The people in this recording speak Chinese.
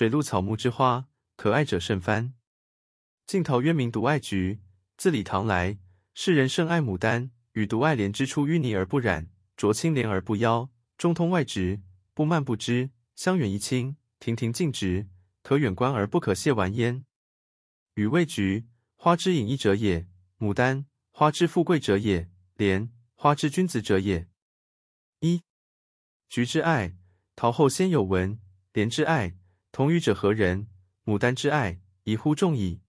水陆草木之花，可爱者甚蕃。晋陶渊明独爱菊，自李唐来，世人甚爱牡丹。予独爱莲之出淤泥而不染，濯清涟而不妖，中通外直，不蔓不枝，香远益清，亭亭净植，可远观而不可亵玩焉。予谓菊，花之隐逸者也；牡丹，花之富贵者也；莲，花之君子者也。一、菊之爱，陶后先有闻；莲之爱，同予者何人？牡丹之爱，宜乎众矣。